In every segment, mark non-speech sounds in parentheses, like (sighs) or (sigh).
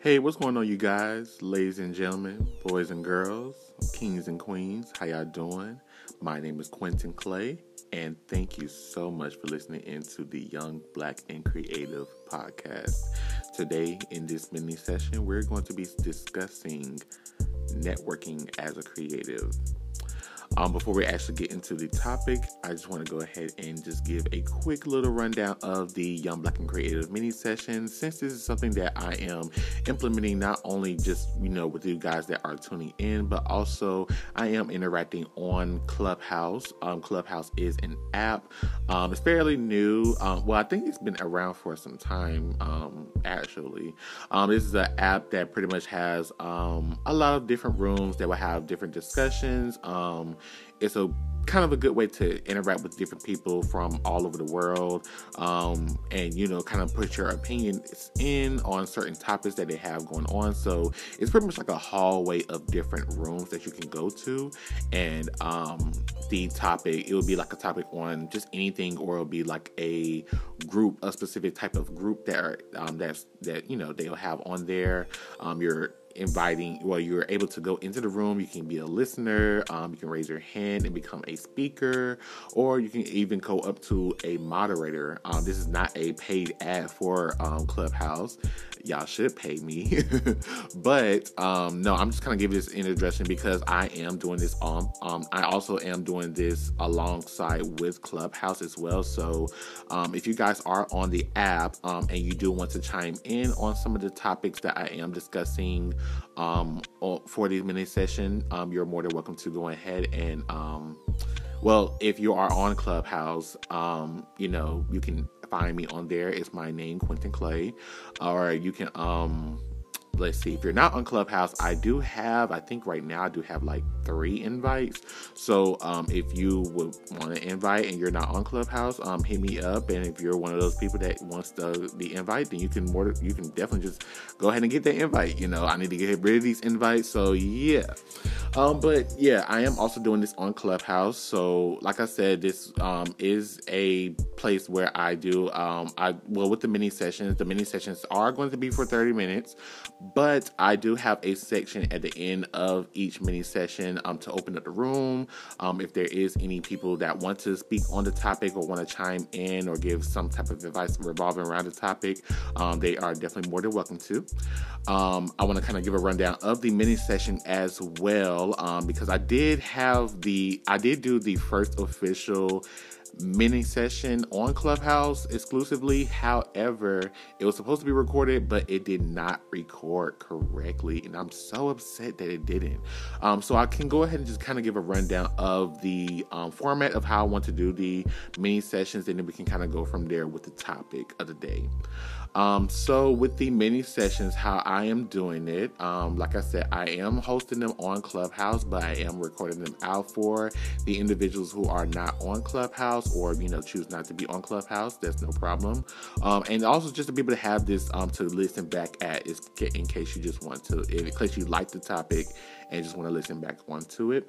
Hey, what's going on, you guys, ladies and gentlemen, boys and girls, kings and queens? How y'all doing? My name is Quinton Clay, and thank you so much for listening into the Young Black and Creative podcast. Today, in this mini session, we're going to be discussing networking as a creative. Um, before we actually get into the topic, I just want to go ahead and just give a quick little rundown of the Young Black and Creative mini session. Since this is something that I am implementing not only just you know with you guys that are tuning in, but also I am interacting on Clubhouse. Um, Clubhouse is an app. Um, it's fairly new. Um, well, I think it's been around for some time. Um, actually, um, this is an app that pretty much has a lot of different rooms that will have different discussions. Um, it's a kind of a good way to interact with different people from all over the world um, and you know kind of put your opinions in on certain topics that they have going on. So it's pretty much like a hallway of different rooms that you can go to and um, the topic it will be like a topic on just anything or it'll be like a group a specific type of group that are, um, that's that you know they'll have on there um, your inviting well you're able to go into the room you can be a listener um, you can raise your hand and become a speaker or you can even go up to a moderator. Um, this is not a paid ad for um, clubhouse. Y'all should pay me. (laughs) But um, no i'm just kind of giving this introduction because i am doing this on um, i also am doing this alongside with clubhouse as well. So um, if you guys are on the app and you do want to chime in on some of the topics that i am discussing um, for the mini session, um, you're more than welcome to go ahead and, um, well, if you are on Clubhouse, um, you know, you can find me on there. It's my name, Quinton Clay, or you can, um, let's see if you're not on clubhouse i do have i think right now i do have like three invites. So um, if you would want to invite and you're not on clubhouse um, hit me up. And if you're one of those people that wants the the invite then you can more you can definitely just go ahead and get that invite. You know i need to get rid of these invites. So yeah. Um, but yeah i am also doing this on clubhouse. So like i said this um, is a place where i do um, i well with the mini sessions the mini sessions are going to be for 30 minutes but I do have a section at the end of each mini session um, to open up the room. Um, if there is any people that want to speak on the topic or want to chime in or give some type of advice revolving around the topic, um, they are definitely more than welcome to. Um, I want to kind of give a rundown of the mini session as well um, because I did have the, I did do the first official mini session on Clubhouse exclusively. However, it was supposed to be recorded, but it did not record correctly, and I'm so upset that it didn't. Um, so I can go ahead and just kind of give a rundown of the um, format of how I want to do the mini sessions, and then we can kind of go from there with the topic of the day. Um, so with the mini sessions, how I am doing it, um, like I said, I am hosting them on Clubhouse, but I am recording them out for the individuals who are not on Clubhouse or you know choose not to be on Clubhouse. That's no problem. Um, and also just to be able to have this um, to listen back at is in case you just want to, in case you like the topic and just want to listen back onto it.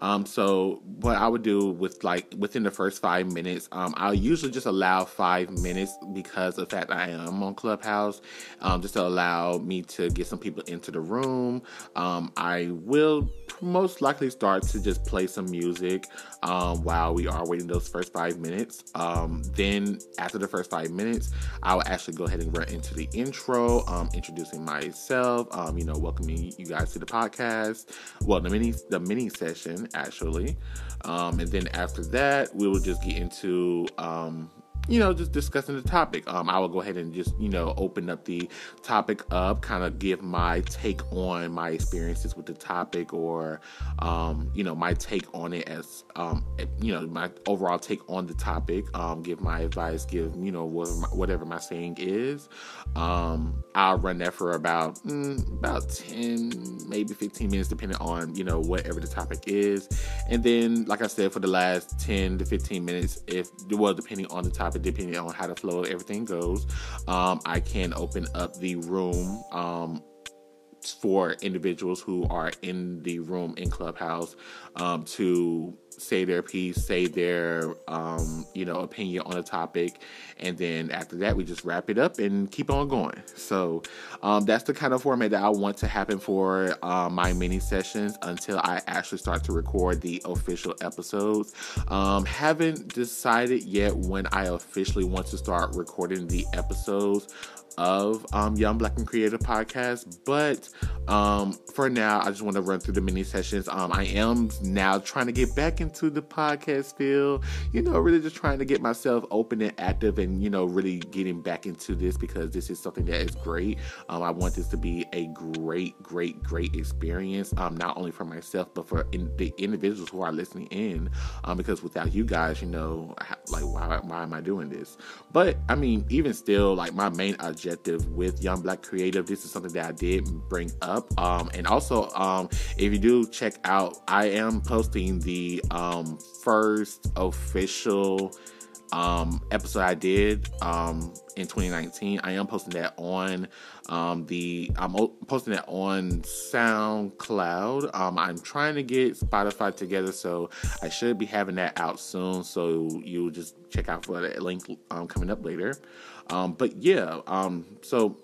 Um, so what I would do with like within the first five minutes, um, I'll usually just allow five minutes because of the fact that I am on Clubhouse, um, just to allow me to get some people into the room. Um, I will most likely start to just play some music um, while we are waiting those first five minutes. Um, then after the first five minutes, I will actually go ahead and run into the intro, introducing myself, you know, welcoming you guys to the podcast. Well, the mini the mini session actually. Um, and then after that, we will just get into um, you know, just discussing the topic. Um, I will go ahead and just, you know, open up the topic up, kind of give my take on my experiences with the topic or, um, you know, my take on it as, um, you know, my overall take on the topic, um, give my advice, give, you know, whatever my, whatever my saying is. Um, I'll run that for about, mm, about 10, maybe 15 minutes, depending on, you know, whatever the topic is. And then, like I said, for the last 10 to 15 minutes, if, well, depending on the topic, depending on how the flow of everything goes. Um, I can open up the room um, for individuals who are in the room in Clubhouse um, to say their piece, say their um, you know opinion on a topic, and then after that we just wrap it up and keep on going. So um, that's the kind of format that I want to happen for uh, my mini sessions until I actually start to record the official episodes. Um, haven't decided yet when I officially want to start recording the episodes of um, Young Black and Creative Podcast. But um, for now, I just want to run through the mini sessions. Um, I am now trying to get back into the podcast field, you know, really just trying to get myself open and active and, you know, really getting back into this because this is something that is great. Um, I want this to be a great, great, great experience, um, not only for myself, but for in, the individuals who are listening in. Um, because without you guys, you know, like, why, why am I doing this? But I mean, even still, like, my main objective objective with Young Black Creative. This is something that I did bring up. Um, and also, um, if you do check out, I am posting the um, first official um, episode I did um, in 2019. I am posting that on um, the I'm posting that on SoundCloud. Um, I'm trying to get Spotify together, so I should be having that out soon. So you'll just check out for that link um, coming up later. Um, but yeah, um, so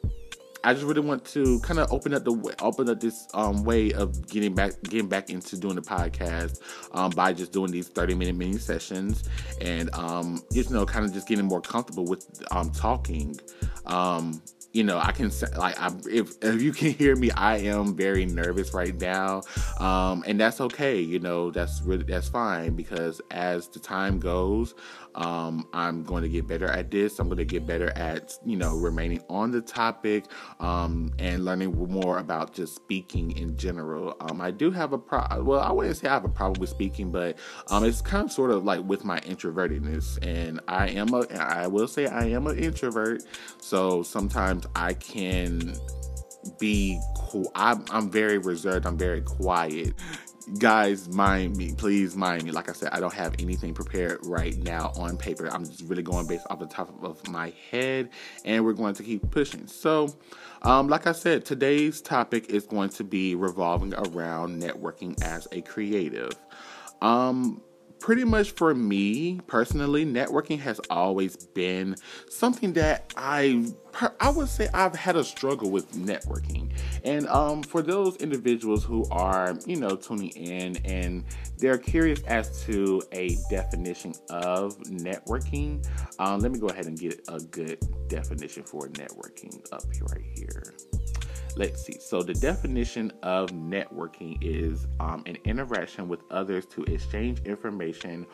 I just really want to kind of open up the way, open up this um, way of getting back getting back into doing the podcast um, by just doing these 30 minute mini sessions and um, just you know kind of just getting more comfortable with um, talking um, you know, I can say like I, if if you can (laughs) hear me, I am very nervous right now, um, and that's okay. You know, that's really that's fine because as the time goes, um, I'm going to get better at this. I'm going to get better at you know remaining on the topic um, and learning more about just speaking in general. Um, I do have a pro. Well, I wouldn't say I have a problem with speaking, but um, it's kind of sort of like with my introvertedness, and I am a. I will say I am an introvert, so sometimes I can be cool. I'm, I'm very reserved. I'm very quiet. Guys, mind me. Please mind me. Like I said, I don't have anything prepared right now on paper. I'm just really going based off the top of my head, and we're going to keep pushing. So, um, like I said, today's topic is going to be revolving around networking as a creative. Um, pretty much for me personally, networking has always been something that I I would say I've had a struggle with networking. And um, for those individuals who are, you know, tuning in and they're curious as to a definition of networking, um, let me go ahead and get a good definition for networking up right here. Let's see. So, the definition of networking is um, an interaction with others to exchange information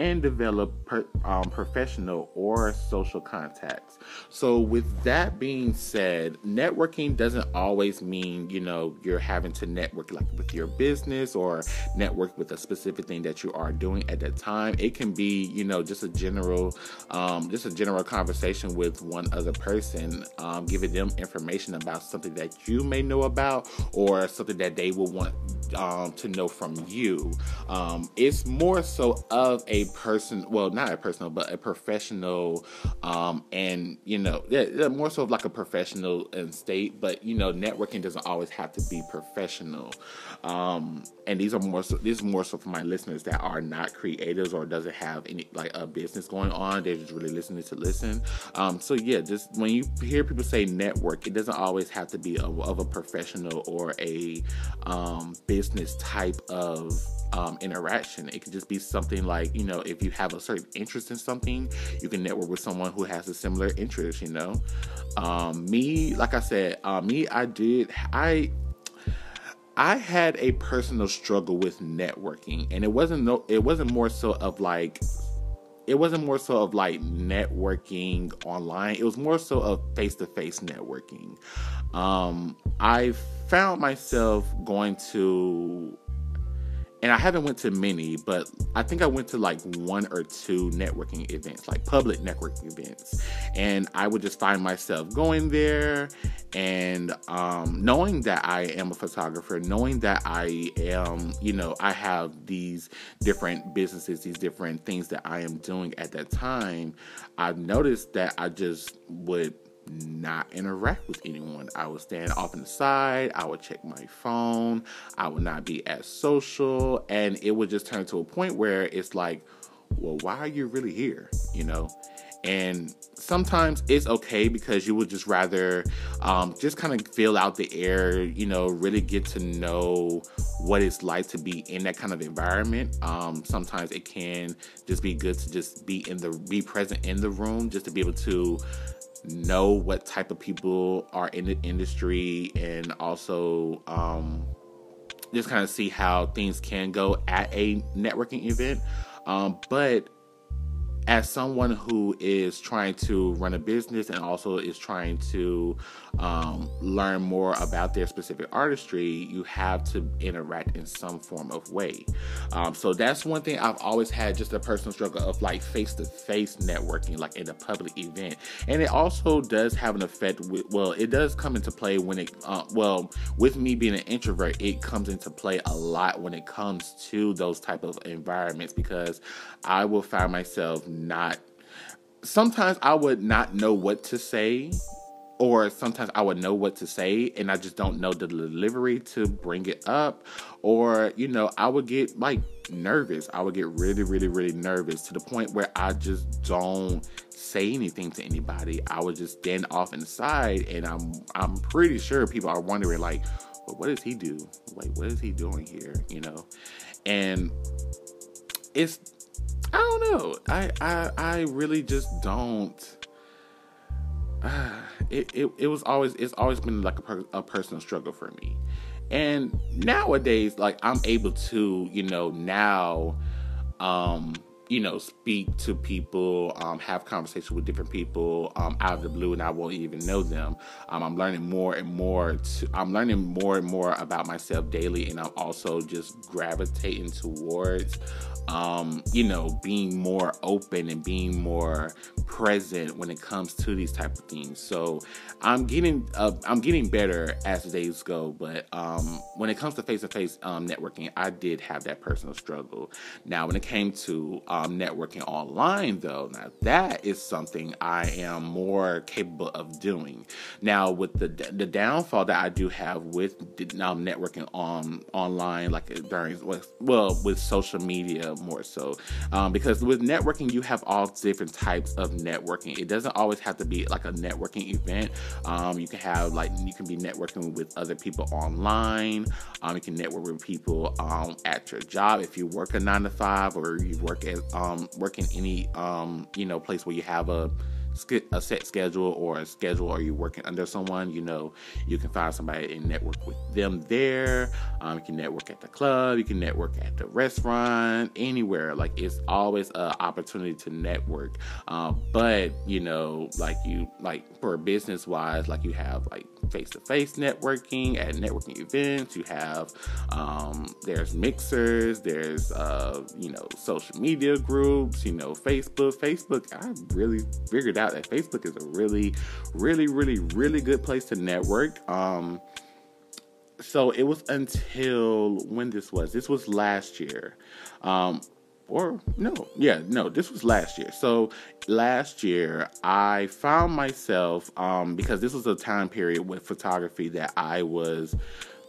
and develop per, um, professional or social contacts. So, with that being said, networking doesn't always mean you know you're having to network like with your business or network with a specific thing that you are doing at that time. It can be you know just a general, um, just a general conversation with one other person, um, giving them information about something that you may know about or something that they will want um, to know from you. Um, it's more so of a person, well, not a personal, but a professional, um, and you know, yeah, more so of like a professional in state. But you know, networking doesn't always have to be professional. Um, and these are more so, these are more so for my listeners that are not creators or doesn't have any like a business going on. They're just really listening to listen. Um, so yeah, just when you hear people say network, it doesn't always have to be of, of a professional or a um, business type of um, interaction. It could just be something like, you know, if you have a certain interest in something, you can network with someone who has a similar interest, you know. Um, me, like I said, uh, me, I did, I, I had a personal struggle with networking, and it wasn't no, it wasn't more so of like it wasn't more so of like networking online. It was more so of face-to-face networking. Um, i found myself going to and I haven't went to many, but I think I went to like one or two networking events, like public networking events, and I would just find myself going there and um, knowing that I am a photographer, knowing that I am, you know, I have these different businesses, these different things that I am doing at that time. I've noticed that I just would not interact with anyone. I would stand off in the side, I would check my phone, I would not be as social, and it would just turn to a point where it's like, well, why are you really here? You know? And sometimes it's okay because you would just rather um, just kind of feel out the air, you know, really get to know what it's like to be in that kind of environment. Um, sometimes it can just be good to just be in the be present in the room, just to be able to know what type of people are in the industry and also um, just kind of see how things can go at a networking event. Um, but as someone who is trying to run a business and also is trying to um, learn more about their specific artistry, you have to interact in some form of way. Um, so that's one thing I've always had just a personal struggle of like face to face networking, like in a public event. And it also does have an effect with, well, it does come into play when it, uh, well, with me being an introvert, it comes into play a lot when it comes to those type of environments because I will find myself not sometimes I would not know what to say or sometimes I would know what to say and I just don't know the delivery to bring it up. Or, you know, I would get like nervous. I would get really, really, really nervous to the point where I just don't say anything to anybody. I would just stand off in the side and I'm I'm pretty sure people are wondering like, well, what does he do? Like what is he doing here? You know? And it's I don't know. I I I really just don't (sighs) it, it, it was always it's always been like a, per, a personal struggle for me and nowadays like i'm able to you know now um you know speak to people um have conversations with different people um out of the blue and i won't even know them um i'm learning more and more to i'm learning more and more about myself daily and i'm also just gravitating towards um, you know, being more open and being more present when it comes to these type of things. So I'm getting uh, I'm getting better as the days go. But um, when it comes to face to face networking, I did have that personal struggle. Now, when it came to um, networking online, though, now that is something I am more capable of doing. Now, with the the downfall that I do have with now networking on online, like during well with social media more so um, because with networking you have all different types of networking. It doesn't always have to be like a networking event. Um, you can have like you can be networking with other people online. Um, you can network with people um, at your job if you work a nine to five or you work at um, work in any um, you know place where you have a a set schedule or a schedule or you're working under someone, you know, you can find somebody and network with them there. Um, you can network at the club, you can network at the restaurant, anywhere. Like it's always an opportunity to network. Um, but you know, like you like for business wise, like you have like face to face networking at networking events. You have um, there's mixers, there's uh, you know social media groups, you know Facebook. Facebook, I really figured out that Facebook is a really, really, really, really good place to network. Um, so it was until when this was. This was last year. Um, or no, yeah, no, this was last year. So last year, I found myself um, because this was a time period with photography that I was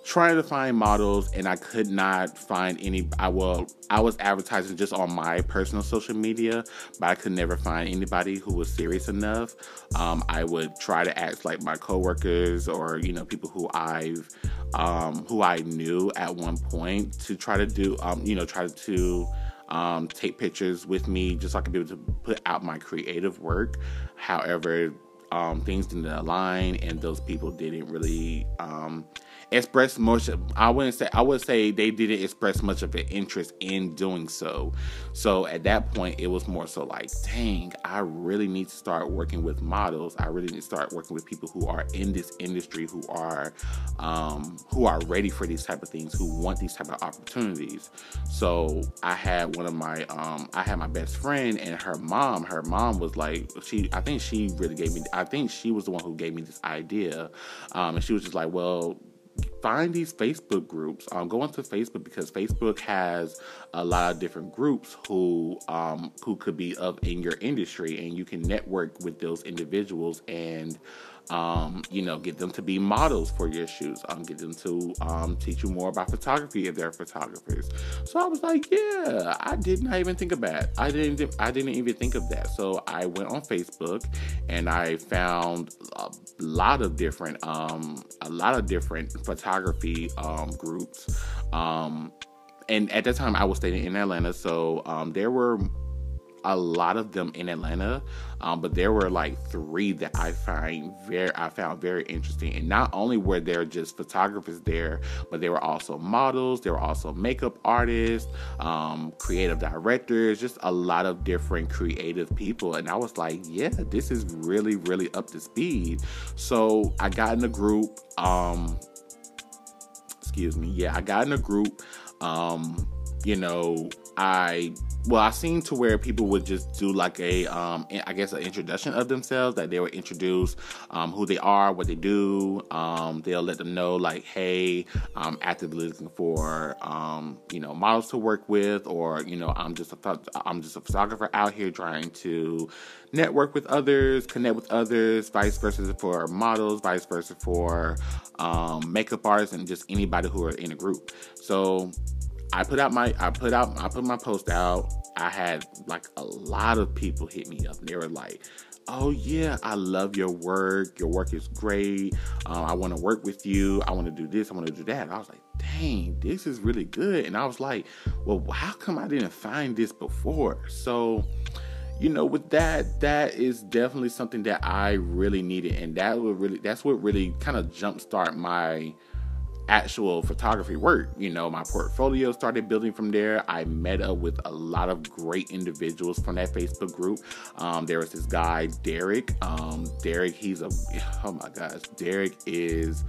trying to find models and I could not find any I will I was advertising just on my personal social media but I could never find anybody who was serious enough um, I would try to ask like my coworkers or you know people who I've um, who I knew at one point to try to do um, you know try to um, take pictures with me just so I could be able to put out my creative work. However, um, things didn't align, and those people didn't really um, express much. I wouldn't say I would say they didn't express much of an interest in doing so. So at that point, it was more so like, dang, I really need to start working with models. I really need to start working with people who are in this industry, who are um, who are ready for these type of things, who want these type of opportunities. So I had one of my um, I had my best friend and her mom. Her mom was like, she I think she really gave me. I think she was the one who gave me this idea, um, and she was just like, well find these Facebook groups. Um, go onto Facebook because Facebook has a lot of different groups who um, who could be of in your industry, and you can network with those individuals and um, you know, get them to be models for your shoots. Um, get them to um, teach you more about photography if they're photographers. So I was like, yeah, I did not even think of that. I didn't. I didn't even think of that. So I went on Facebook and I found a lot of different, um, a lot of different photography um, groups. Um, and at that time, I was staying in Atlanta, so um, there were a lot of them in Atlanta, um, but there were like three that I find very I found very interesting. And not only were there just photographers there, but there were also models, there were also makeup artists, um, creative directors, just a lot of different creative people. And I was like, yeah, this is really really up to speed. So I got in a group. Um, excuse me. Yeah, I got in a group. Um, you know, I well, I seen to where people would just do like a, um, I guess, an introduction of themselves. That they would introduce um, who they are, what they do. Um, they'll let them know, like, hey, I'm actively looking for, um, you know, models to work with, or you know, I'm just a, I'm just a photographer out here trying to network with others, connect with others, vice versa for models, vice versa for um, makeup artists, and just anybody who are in a group. So I put out my I put out I put my post out. I had like a lot of people hit me up. And they were like, "Oh yeah, I love your work. Your work is great. Um, I want to work with you. I want to do this. I want to do that." And I was like, "Dang, this is really good." And I was like, "Well, how come I didn't find this before?" So you know with that that is definitely something that i really needed and that would really that's what really kind of jumpstart my actual photography work. You know, my portfolio started building from there. I met up with a lot of great individuals from that Facebook group. Um, there was this guy, Derek. Um, Derek, he's a, (laughs) oh my gosh, Derek is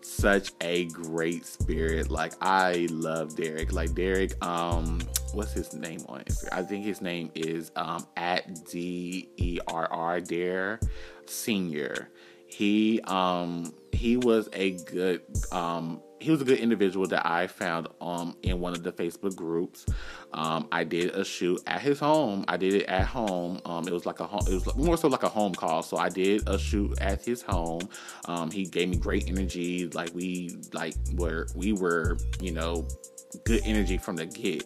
such a great spirit. Like I love Derek. Like Derek, um, what's his name on Instagram? I think his name is um at D E R R Dare Senior he um he was a good um he was a good individual that I found um in one of the Facebook groups. Um, I did a shoot at his home. I did it at home. Um, it was like a home. It was more so like a home call. So I did a shoot at his home. Um, he gave me great energy. Like we like were we were you know good energy from the get.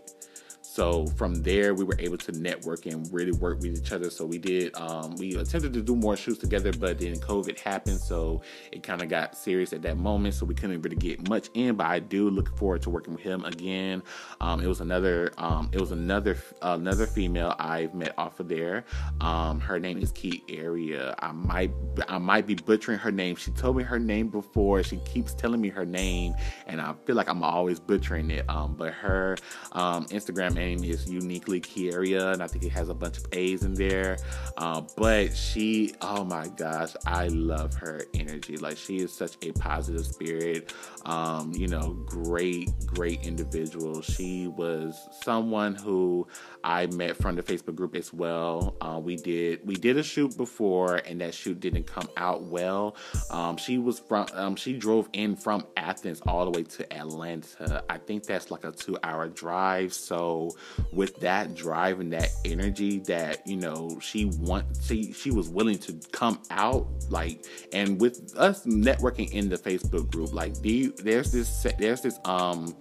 So from there, we were able to network and really work with each other. So we did, um, we attempted to do more shoots together, but then COVID happened, so it kind of got serious at that moment. So we couldn't really get much in. But I do look forward to working with him again. Um, it was another, um, it was another, uh, another female I've met off of there. Um, her name is Key Area. I might, I might be butchering her name. She told me her name before. She keeps telling me her name, and I feel like I'm always butchering it. Um, but her um, Instagram is uniquely Kieria, and I think it has a bunch of A's in there. Uh, but she, oh my gosh, I love her energy. Like she is such a positive spirit. Um, you know, great, great individual. She was someone who I met from the Facebook group as well. Uh, we did we did a shoot before, and that shoot didn't come out well. Um, she was from um, she drove in from Athens all the way to Atlanta. I think that's like a two hour drive. So with that drive and that energy that you know she want she she was willing to come out like and with us networking in the Facebook group like the, there's this there's this um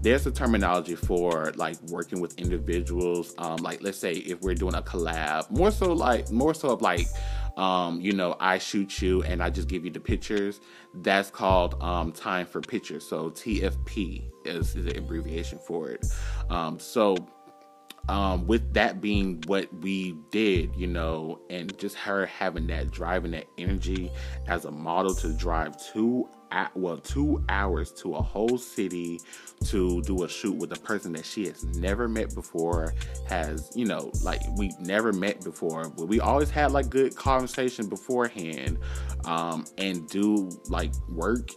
there's a terminology for like working with individuals um like let's say if we're doing a collab more so like more so of like um, you know, I shoot you and I just give you the pictures. That's called um, time for pictures. So TFP is, is the abbreviation for it. Um, so um, with that being what we did, you know, and just her having that driving that energy as a model to drive at well two hours to a whole city to do a shoot with a person that she has never met before has you know like we never met before but we always had like good conversation beforehand um and do like work.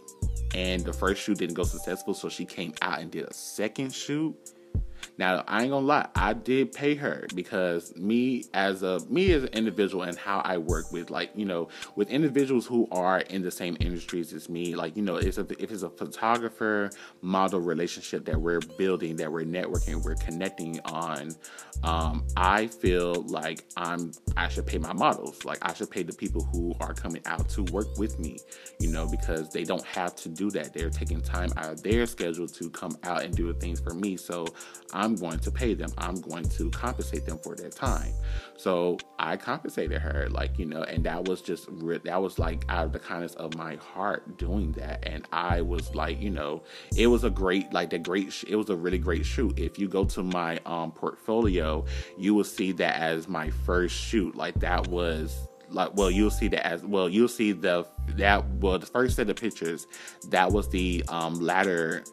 And the first shoot didn't go successful so she came out and did a second shoot Now I ain't gonna lie, I did pay her because me as a me as an individual and how I work with like you know with individuals who are in the same industries as me, like you know it's a, if it's a photographer model relationship that we're building, that we're networking, we're connecting on, um, I feel like I'm I should pay my models, like I should pay the people who are coming out to work with me, you know, because they don't have to do that. They're taking time out of their schedule to come out and do the things for me. So I'm going to pay them. I'm going to compensate them for their time. So I compensated her, like, you know, and that was just, that was like out of the kindness of my heart doing that. And I was like, you know, it was a great, like, the great, it was a really great shoot. If you go to my um, portfolio, you will see that as my first shoot. Like, that was like well you'll see that as well you'll see the that well the first set of pictures that was the um latter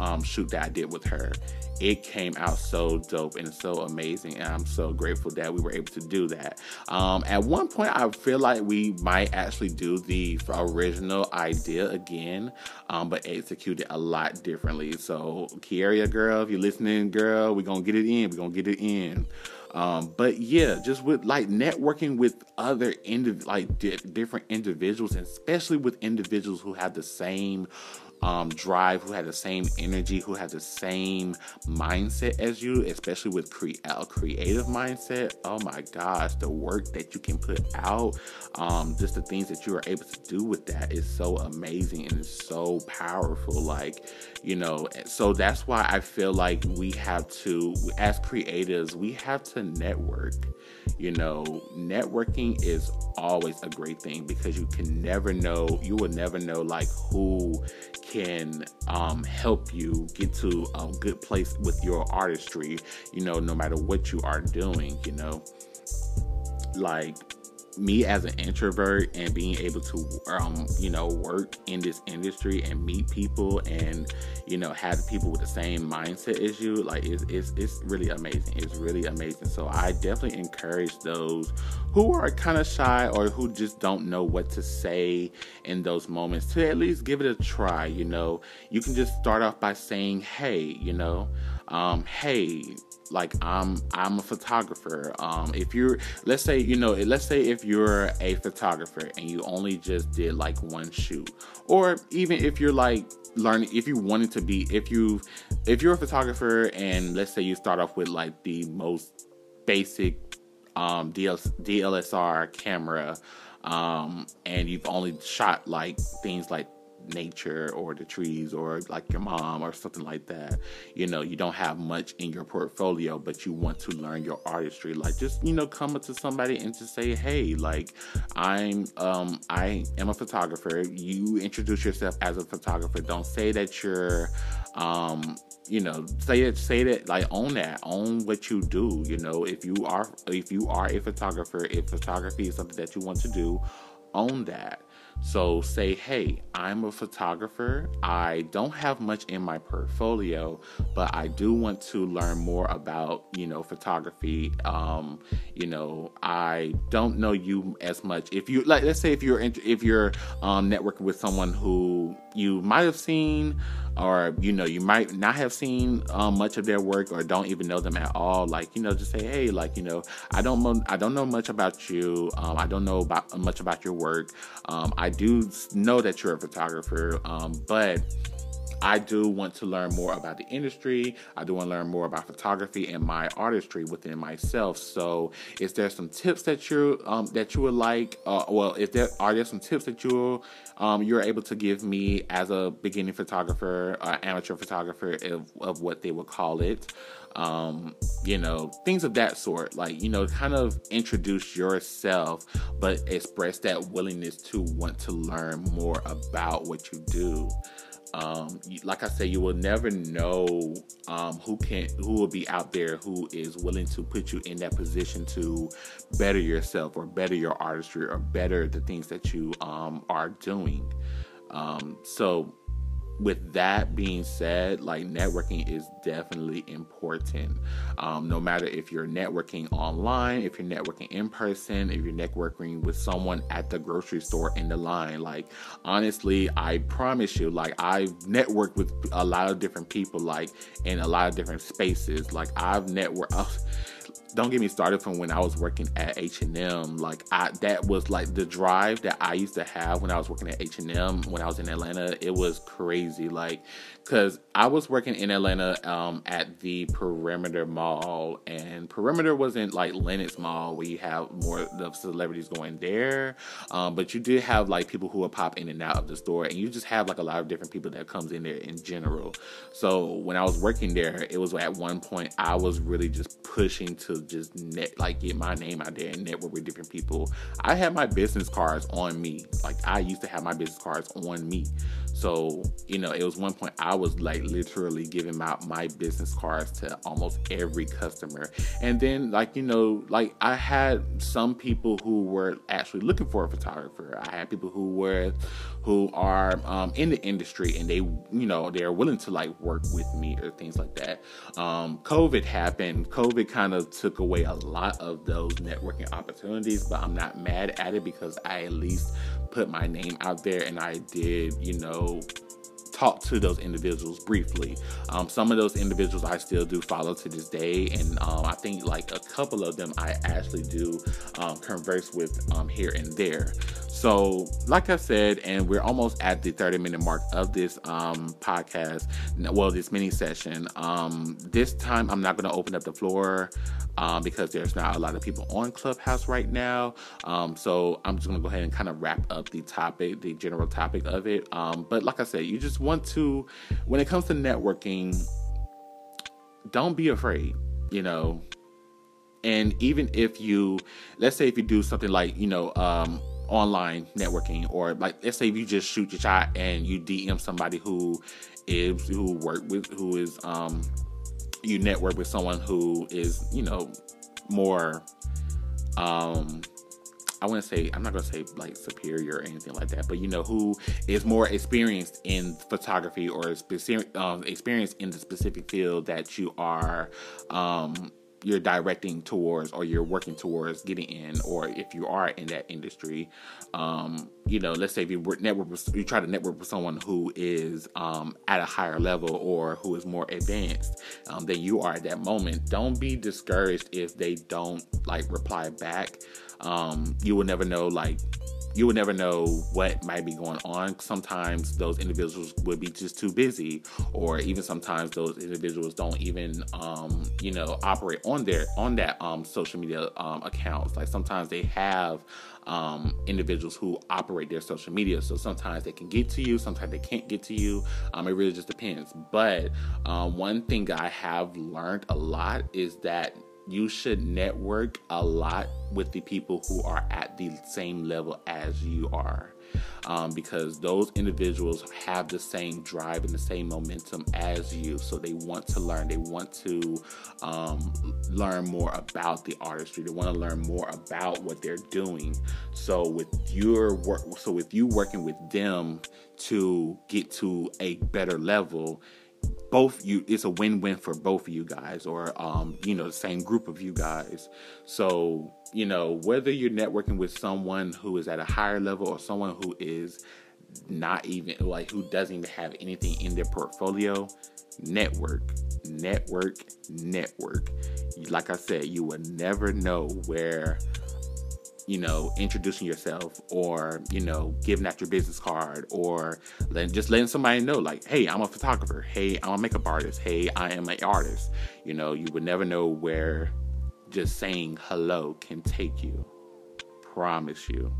um shoot that I did with her. It came out so dope and so amazing and i'm so grateful that we were able to do that. Um, at one point i feel like we might actually do the original idea again um, but execute it a lot differently. So Kiaria girl if you're listening girl we're gonna get it in we're gonna get it in um, but yeah, just with like networking with other indiv- like di- different individuals, and especially with individuals who have the same um, drive, who had the same energy, who had the same mindset as you, especially with cre- a creative mindset. Oh my gosh, the work that you can put out, um, just the things that you are able to do with that is so amazing and it's so powerful. Like, you know, so that's why I feel like we have to, as creatives, we have to network. You know, networking is always a great thing because you can never know, you will never know like who can um, help you get to a good place with your artistry, you know, no matter what you are doing, you know. Like me as an introvert and being able to um you know work in this industry and meet people and you know have people with the same mindset as you like it's it's, it's really amazing. It's really amazing. So i definitely encourage those who are kind of shy or who just don't know what to say in those moments to at least give it a try you know? You can just start off by saying hey you know um, hey like I'm I'm a photographer. Um, if you're let's say you know let's say if you're a photographer and you only just did like one shoot, or even if you're like learning if you wanted to be if you if you're a photographer and let's say you start off with like the most basic um, DL, DLSR camera um, and you've only shot like things like nature or the trees or like your mom or something like that. You know, you don't have much in your portfolio, but you want to learn your artistry. Like just, you know, come up to somebody and just say, hey, like I'm um I am a photographer. You introduce yourself as a photographer. Don't say that you're um you know say it say that like own that own what you do you know if you are if you are a photographer if photography is something that you want to do own that so say, hey, I'm a photographer. I don't have much in my portfolio, but I do want to learn more about, you know, photography. Um, you know, I don't know you as much. If you like, let's say if you're if you're um, networking with someone who you might have seen or you know you might not have seen um, much of their work or don't even know them at all. Like you know just say hey like you know i don't i don't know much about you. Um, i don't know about much about your work. Um, i do know that you're a photographer um, but I do want to learn more about the industry. I do want to learn more about photography and my artistry within myself. So, is there some tips that you um, that you would like? Uh, well, is there are there some tips that you um, you're able to give me as a beginning photographer, uh, amateur photographer, of, of what they would call it. Um, you know, things of that sort. Like, you know, kind of introduce yourself, but express that willingness to want to learn more about what you do. Um, like I say, you will never know um, who can who will be out there who is willing to put you in that position to better yourself or better your artistry or better the things that you um, are doing. Um, so with that being said, like networking is definitely important. Um, no matter if you're networking online, if you're networking in person, if you're networking with someone at the grocery store in the line. Like, honestly, I promise you, like, I've networked with a lot of different people, like, in a lot of different spaces. Like, I've networked. (laughs) Don't get me started from when I was working at H&M. Like I that was like the drive that I used to have when I was working at H&M when I was in Atlanta. It was crazy like cuz I was working in Atlanta um, at the Perimeter Mall and Perimeter wasn't like Lenox Mall where you have more of the celebrities going there. Um, but you did have like people who would pop in and out of the store and you just have like a lot of different people that comes in there in general. So when I was working there, it was at one point I was really just pushing to just net like get my name out there and network with different people. I had my business cards on me. Like I used to have my business cards on me. So, you know, it was one point I was like literally giving out my business cards to almost every customer. And then, like, you know, like I had some people who were actually looking for a photographer. I had people who were, who are um, in the industry and they, you know, they're willing to like work with me or things like that. Um, COVID happened. COVID kind of took away a lot of those networking opportunities, but I'm not mad at it because I at least put my name out there and I did, you know, talk to those individuals briefly. Um, some of those individuals I still do follow to this day, and um, I think like a couple of them I actually do um, converse with um, here and there. So, like I said, and we're almost at the 30 minute mark of this um, podcast, well, this mini session. Um, this time, I'm not going to open up the floor um, because there's not a lot of people on Clubhouse right now. Um, so, I'm just going to go ahead and kind of wrap up the topic, the general topic of it. Um, but, like I said, you just want to, when it comes to networking, don't be afraid, you know. And even if you, let's say, if you do something like, you know, um, online networking or like let's say if you just shoot your shot and you DM somebody who is who work with who is um you network with someone who is you know more um I to say I'm not gonna say like superior or anything like that, but you know who is more experienced in photography or specific um, experienced in the specific field that you are um, you're directing towards or you're working towards getting in or if you are in that industry um, you know let's say if you network with, you try to network with someone who is um, at a higher level or who is more advanced um, than you are at that moment don't be discouraged if they don't like reply back. Um, you will never know like you would never know what might be going on. Sometimes those individuals would be just too busy, or even sometimes those individuals don't even, um, you know, operate on their on that um, social media um, accounts. Like sometimes they have um, individuals who operate their social media. So sometimes they can get to you, sometimes they can't get to you. Um, it really just depends. But um, one thing I have learned a lot is that you should network a lot with the people who are at the same level as you are. Um, because those individuals have the same drive and the same momentum as you. So they want to learn. They want to um, learn more about the artistry. They want to learn more about what they're doing. So with your work, so with you working with them to get to a better level, both you it's a win-win for both of you guys or um, you know the same group of you guys. So you know whether you're networking with someone who is at a higher level or someone who is not even like who doesn't even have anything in their portfolio network network network. Like i said you will never know where you know, introducing yourself or, you know, giving out your business card or letting, just letting somebody know, like, hey, I'm a photographer. Hey, I'm a makeup artist. Hey, I am an artist. You know, you would never know where just saying hello can take you. Promise you.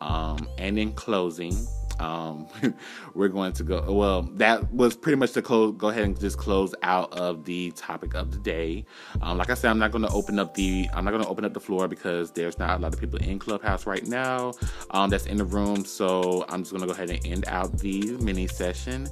Um, and in closing, um, (laughs) we're going to go. Well, that was pretty much the close. Go ahead and just close out of the topic of the day. Um, like I said, I'm not going to open up the. I'm not going to open up the floor because there's not a lot of people in Clubhouse right now. Um, that's in the room. So I'm just going to go ahead and end out the mini session.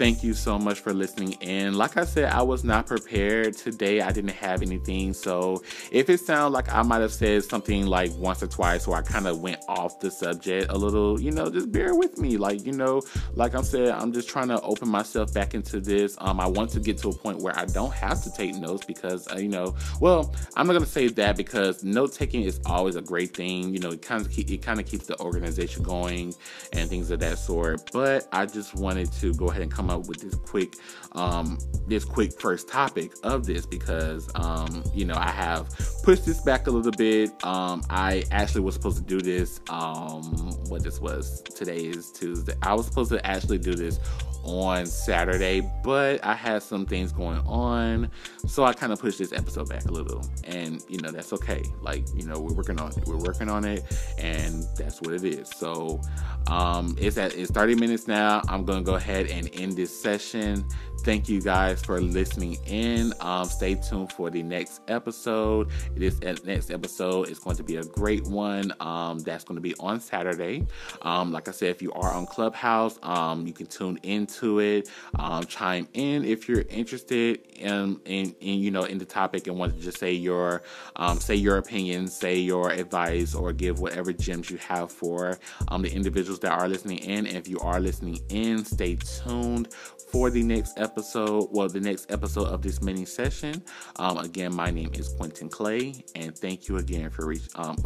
Thank you so much for listening in. Like I said, I was not prepared today. I didn't have anything. So if it sounds like I might have said something like once or twice where I kind of went off the subject a little, you know, just bear with me. Like, you know, like I said, I'm just trying to open myself back into this. Um, I want to get to a point where I don't have to take notes because, uh, you know, well, I'm not going to say that because note taking is always a great thing. You know, it kind of keep, it kind of keeps the organization going and things of that sort. But I just wanted to go ahead and come up with this quick um, this quick first topic of this because um, you know I have pushed this back a little bit. Um, I actually was supposed to do this. Um, what this was today is Tuesday. I was supposed to actually do this on Saturday, but I had some things going on, so I kind of pushed this episode back a little, and you know that's okay. Like you know we're working on it, we're working on it, and that's what it is. So um, it's at it's 30 minutes now. I'm gonna go ahead and end this session. Thank you guys for listening in. Um, stay tuned for the next episode. This next episode is going to be a great one. Um, that's going to be on Saturday. Um, like I said, if you are on Clubhouse, um, you can tune into it. Um, chime in if you're interested in, in, in, you know in the topic and want to just say your um, say your opinion, say your advice, or give whatever gems you have for the individuals that are listening in. And if you are listening in, stay tuned for the next episode, well, the next episode of this mini session. Um, again, my name is Quinton Clay, and thank you again for reaching. Um,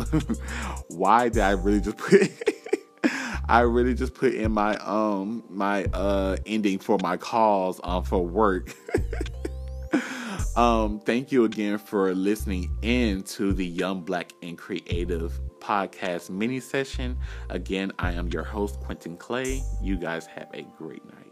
(laughs) why did I really just put? (laughs) I really just put in my um my uh ending for my calls um for work. (laughs) um, thank you again for listening in to the Young Black and Creative podcast mini session. Again, I am your host, Quinton Clay. You guys have a great night.